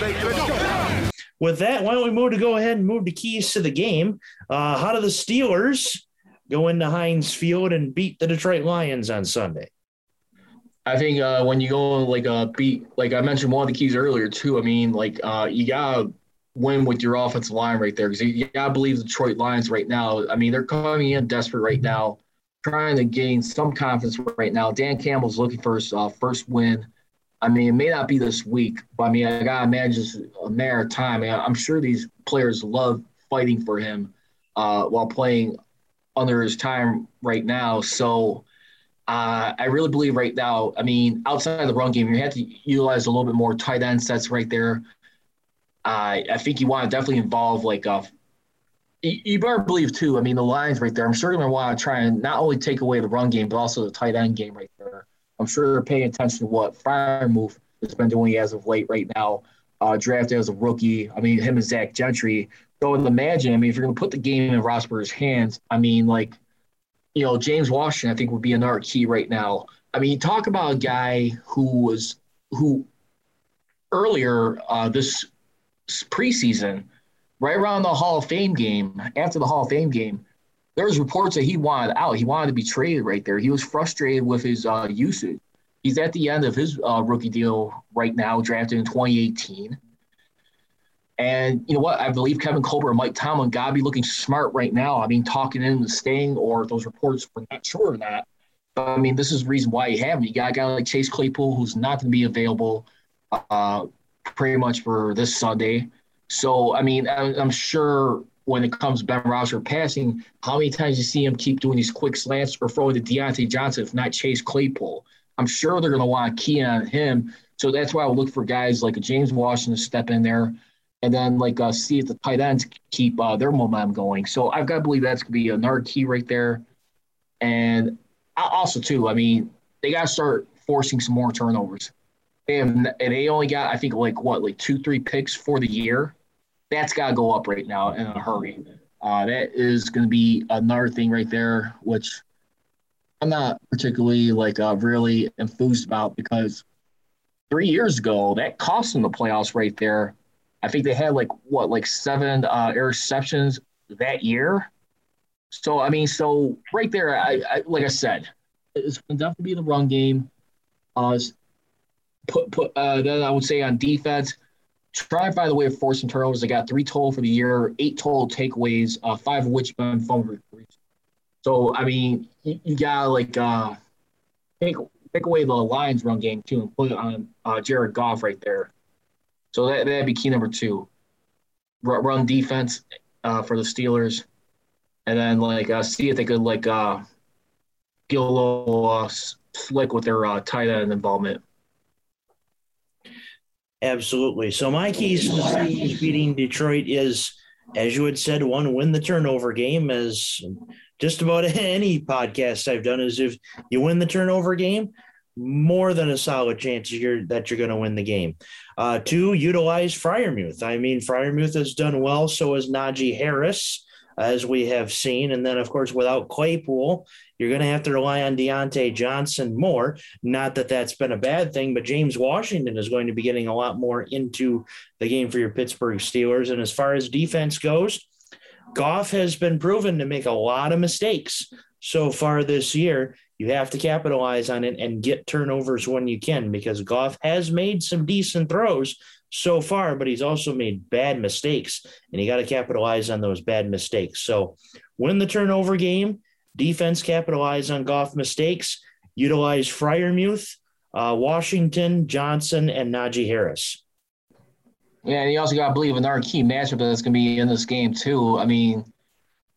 baby. Let's go. With that, why don't we move to go ahead and move the keys to the game? Uh, how do the Steelers go into Heinz Field and beat the Detroit Lions on Sunday? I think uh, when you go like uh, beat, like I mentioned, one of the keys earlier too. I mean, like uh, you gotta win with your offensive line right there because you gotta believe the Detroit Lions right now. I mean, they're coming in desperate right now, trying to gain some confidence right now. Dan Campbell's looking for his uh, first win. I mean, it may not be this week, but I mean, I gotta imagine it's a matter of time. I I'm sure these players love fighting for him uh, while playing under his time right now. So uh, I really believe right now, I mean, outside of the run game, you have to utilize a little bit more tight end sets right there. Uh, I think you want to definitely involve like a. Uh, you better believe too. I mean, the lines right there. I'm they're going to want to try and not only take away the run game, but also the tight end game right there. I'm sure they're paying attention to what Freiermuth has been doing as of late right now. Uh, drafted as a rookie. I mean, him and Zach Gentry. So imagine, I mean, if you're going to put the game in Roethlisberger's hands, I mean, like, you know, James Washington, I think would be another key right now. I mean, talk about a guy who was who earlier uh, this preseason, right around the Hall of Fame game, after the Hall of Fame game, there was reports that he wanted out. He wanted to be traded right there. He was frustrated with his uh, usage. He's at the end of his uh, rookie deal right now, drafted in 2018. And you know what? I believe Kevin Colbert and Mike Tomlin got to be looking smart right now. I mean, talking into staying, or those reports were not sure of that. But I mean, this is the reason why you have him. You got a guy like Chase Claypool who's not going to be available uh, pretty much for this Sunday. So, I mean, I'm sure when it comes Ben Roethlisberger passing, how many times you see him keep doing these quick slants or throwing to Diontae Johnson, if not Chase Claypool? I'm sure they're going to want to key on him. So that's why I would look for guys like a James Washington to step in there and then like uh, see if the tight ends keep uh, their momentum going. So I've got to believe that's going to be another key right there. And also, too, I mean, they got to start forcing some more turnovers. And, and they only got, I think, like what, like two, three picks for the year that's got to go up right now in a hurry. Uh, that is going to be another thing right there, which I'm not particularly like uh, really enthused about because three years ago that cost them the playoffs right there. I think they had like what like seven uh, interceptions that year. So I mean, so right there, I, I like I said, it's going to definitely be the run game. Uh, put put uh, then I would say on defense Try, by the way, of forcing turnovers. They got three total for the year, eight total takeaways, uh, five of which been fumble So, I mean, you, you got like uh, take take away the Lions run game too and put it on uh, Jared Goff right there. So that that'd be key number two. Run defense uh, for the Steelers, and then like uh, see if they could like uh, get a little uh, slick with their uh, tight end involvement. Absolutely. So my keys to beating Detroit is, as you had said, one win the turnover game. As just about any podcast I've done is if you win the turnover game, more than a solid chance you're, that you're going to win the game. Uh, two, utilize Freiermuth. I mean, Freiermuth has done well. So has Najee Harris as we have seen. And then, of course, without Claypool, you're going to have to rely on Diontae Johnson more. Not that that's been a bad thing, but James Washington is going to be getting a lot more into the game for your Pittsburgh Steelers. And as far as defense goes, Goff has been proven to make a lot of mistakes so far this year. You have to capitalize on it and get turnovers when you can because Goff has made some decent throws so far, but he's also made bad mistakes, and you got to capitalize on those bad mistakes. So, win the turnover game, defense capitalize on Goff mistakes, utilize Freiermuth, uh, Washington, Johnson, and Najee Harris. Yeah, and you also got to believe another key matchup that's going to be in this game too. I mean,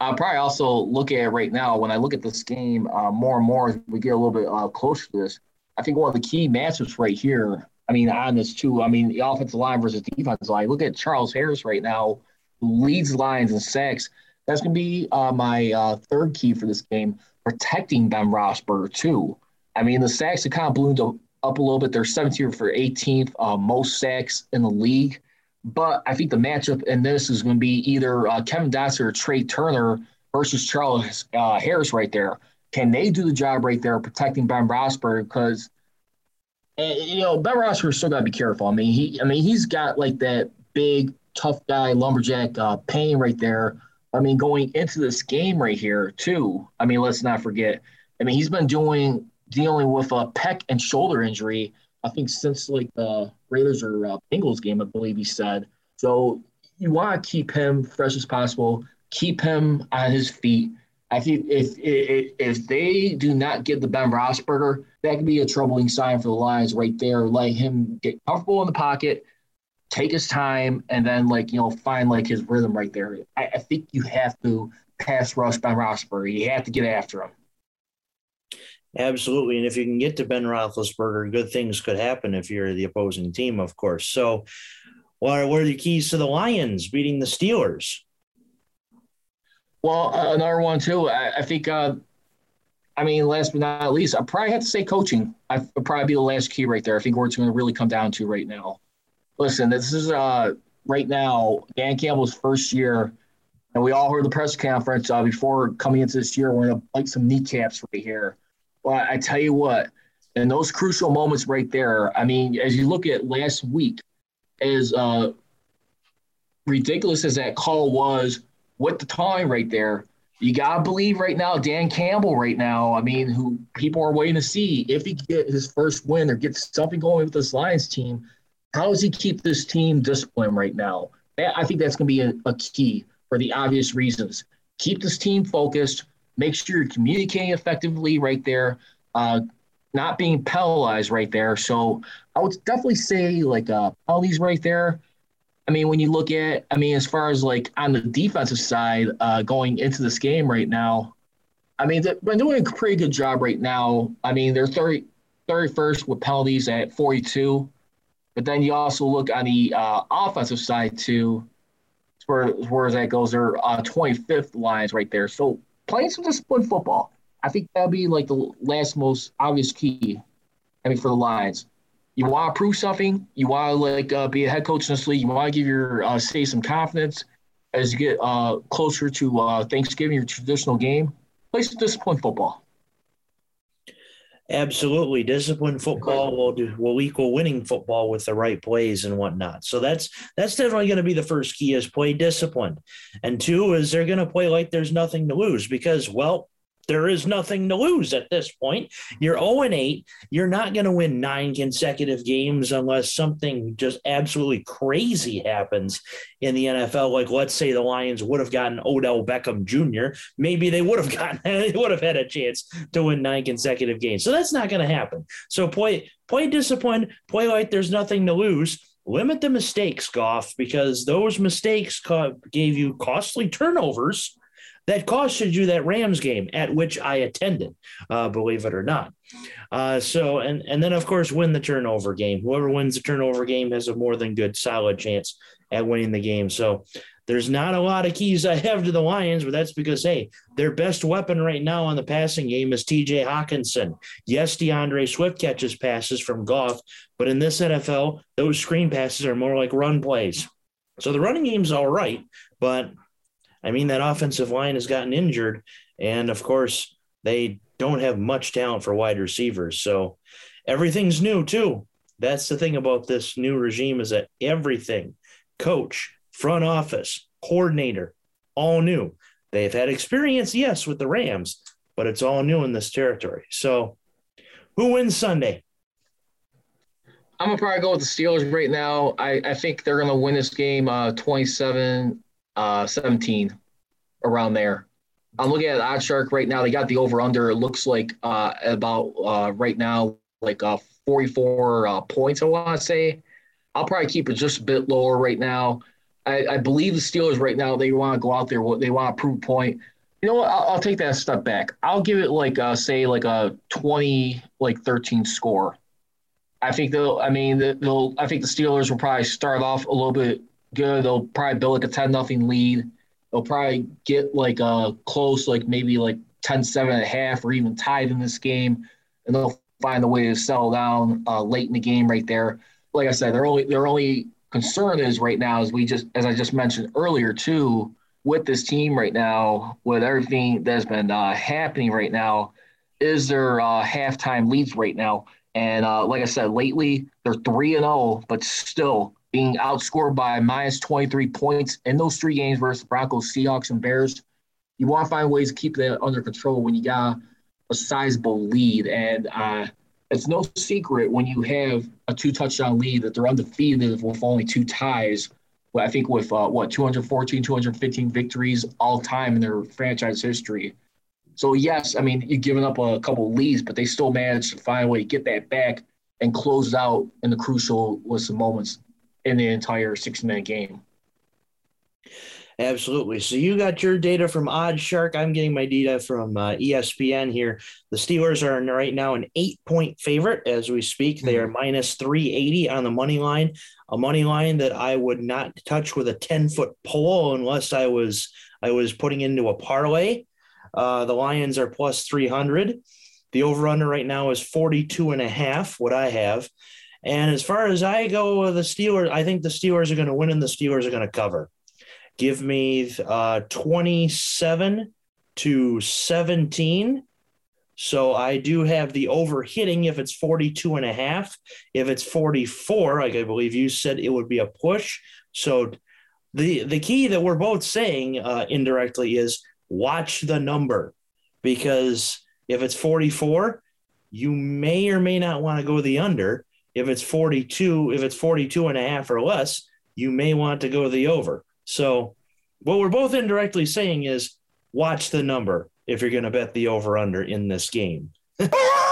I'll probably also look at it right now when I look at this game uh, more and more as we get a little bit uh, closer to this. I think one of the key matchups right here I mean, on this too. I mean, the offensive line versus defensive line. Look at Charles Harris right now, who leads lines and sacks. That's going to be uh, my uh, third key for this game, protecting Ben Roethlisberger too. I mean, the sacks have kind of ballooned up a little bit. They're 17th for 18th, uh, most sacks in the league. But I think the matchup in this is going to be either uh, Kevin Dotson or Trai Turner versus Charles uh, Harris right there. Can they do the job right there protecting Ben Roethlisberger? Because – you know, Ben Roethlisberger still got to be careful. I mean, he, I mean, he's got like that big, tough guy, lumberjack uh, pain right there. I mean, going into this game right here too. I mean, let's not forget. I mean, he's been doing dealing with a pec and shoulder injury. I think since like the Raiders or uh, Bengals game, I believe he said. So you want to keep him fresh as possible, keep him on his feet. I think if if, if they do not get the Ben Roethlisberger, that could be a troubling sign for the Lions right there. Let him get comfortable in the pocket, take his time, and then like you know find like his rhythm right there. I, I think you have to pass rush Ben Roethlisberger. You have to get after him. Absolutely, and if you can get to Ben Roethlisberger, good things could happen if you're the opposing team, of course. So, what are, the keys to the Lions beating the Steelers? Well, uh, another one too. I, I think. Uh, I mean, last but not least, I probably have to say coaching. I would probably be the last key right there. I think where it's going to really come down to right now. Listen, this is uh, right now Dan Campbell's first year, and we all heard the press conference uh, before coming into this year. We're going to bite some kneecaps right here. Well, I tell you what, in those crucial moments right there, I mean, as you look at last week, as uh, ridiculous as that call was with the time right there, you gotta believe right now, Dan Campbell right now. I mean, who people are waiting to see if he get his first win or get something going with this Lions team. How does he keep this team disciplined right now? I think that's gonna be a, a key for the obvious reasons. Keep this team focused. Make sure you're communicating effectively right there. Uh, not being penalized right there. So I would definitely say like uh, penalties right there I mean, when you look at, I mean, as far as like on the defensive side, uh, going into this game right now, I mean, they're doing a pretty good job right now. I mean, they're 30, 31st with penalties at 42. But then you also look on the uh, offensive side too, as far, as far as that goes, they're uh, 25th lines right there. So playing some disciplined football, I think that'll be like the last most obvious key. I mean, for the Lions you want to prove something. You want to like uh, be a head coach in this league. You want to give your uh, state some confidence as you get uh, closer to uh, Thanksgiving, your traditional game. Play some disciplined football. Absolutely, disciplined football will do, will equal winning football with the right plays and whatnot. So that's that's definitely going to be the first key is play disciplined, and two is they're going to play like there's nothing to lose because well there is nothing to lose at this point. You're 0 and 8. You're not going to win nine consecutive games unless something just absolutely crazy happens in the NFL. Like, let's say the Lions would have gotten Odell Beckham Jr. Maybe they would have gotten, they would have had a chance to win nine consecutive games. So that's not going to happen. So play, play disciplined, play like there's nothing to lose limit the mistakes, Goff, because those mistakes gave you costly turnovers that costed you that Rams game at which I attended, uh, believe it or not. Uh, so, and and then of course win the turnover game. Whoever wins the turnover game has a more than good, solid chance at winning the game. So. There's not a lot of keys I have to the Lions, but that's because, hey, their best weapon right now on the passing game is TJ Hockenson. Yes, D'Andre Swift catches passes from Goff, but in this NFL, those screen passes are more like run plays. So the running game's all right, but I mean, that offensive line has gotten injured. And of course, they don't have much talent for wide receivers. So everything's new, too. That's the thing about this new regime is that everything, coach, front office, coordinator, all new. They've had experience, yes, with the Rams, but it's all new in this territory. So who wins Sunday? I'm gonna probably go with the Steelers right now. I, I think they're gonna win this game uh, 27 uh, 17 around there. I'm looking at OddsShark right now. They got the over under. It looks like uh, about uh, right now like uh, 44 uh, points. I want to say. I'll probably keep it just a bit lower right now. I, I believe the Steelers right now they want to go out there. They want to prove point. You know what? I'll, I'll, take that step back. I'll give it like uh, say like a 20 like 13 score. I think they'll. I mean, they'll. I think the Steelers will probably start off a little bit good. They'll probably build like a 10 nothing lead. They'll probably get like a close, like maybe like 10 7 and a half or even tied in this game. And they'll find a way to settle down uh, late in the game right there. Like I said, their only their only concern is right now, as we just as I just mentioned earlier too, with this team right now, with everything that's been uh, happening right now, is their uh, halftime leads right now. And uh, like I said, lately they're 3 and 0, but still being outscored by minus 23 points in those three games versus Broncos, Seahawks, and Bears. You want to find ways to keep that under control when you got a sizable lead. And uh, it's no secret when you have a two touchdown lead that they're undefeated with only two ties. I think with uh, what 214, 215 victories all time in their franchise history. So yes, I mean you've given up a couple leads, but they still managed to find a way to get that back and close out in the crucial was some moments in the entire six minute game. Absolutely. So you got your data from OddsShark. I'm getting my data from uh, ESPN here. The Steelers are right now an eight point favorite as we speak. Mm-hmm. They are minus 380 on the money line, a money line that I would not touch with a 10 foot pole unless I was I was putting into a parlay. Uh, the Lions are plus 300. The over under right now is 42 and a half, what I have. And as far as I go, with the Steelers, I think the Steelers are going to win and the Steelers are going to cover. Give me uh, 27 to 17. So I do have the over hitting if it's 42 and a half. If it's 44, like I believe you said, it would be a push. So the the key that we're both saying uh, indirectly is watch the number because if it's 44, you may or may not want to go the under. If it's 42, if it's 42 and a half or less, you may want to go the over. So, what we're both indirectly saying is watch the number if you're going to bet the over under in this game.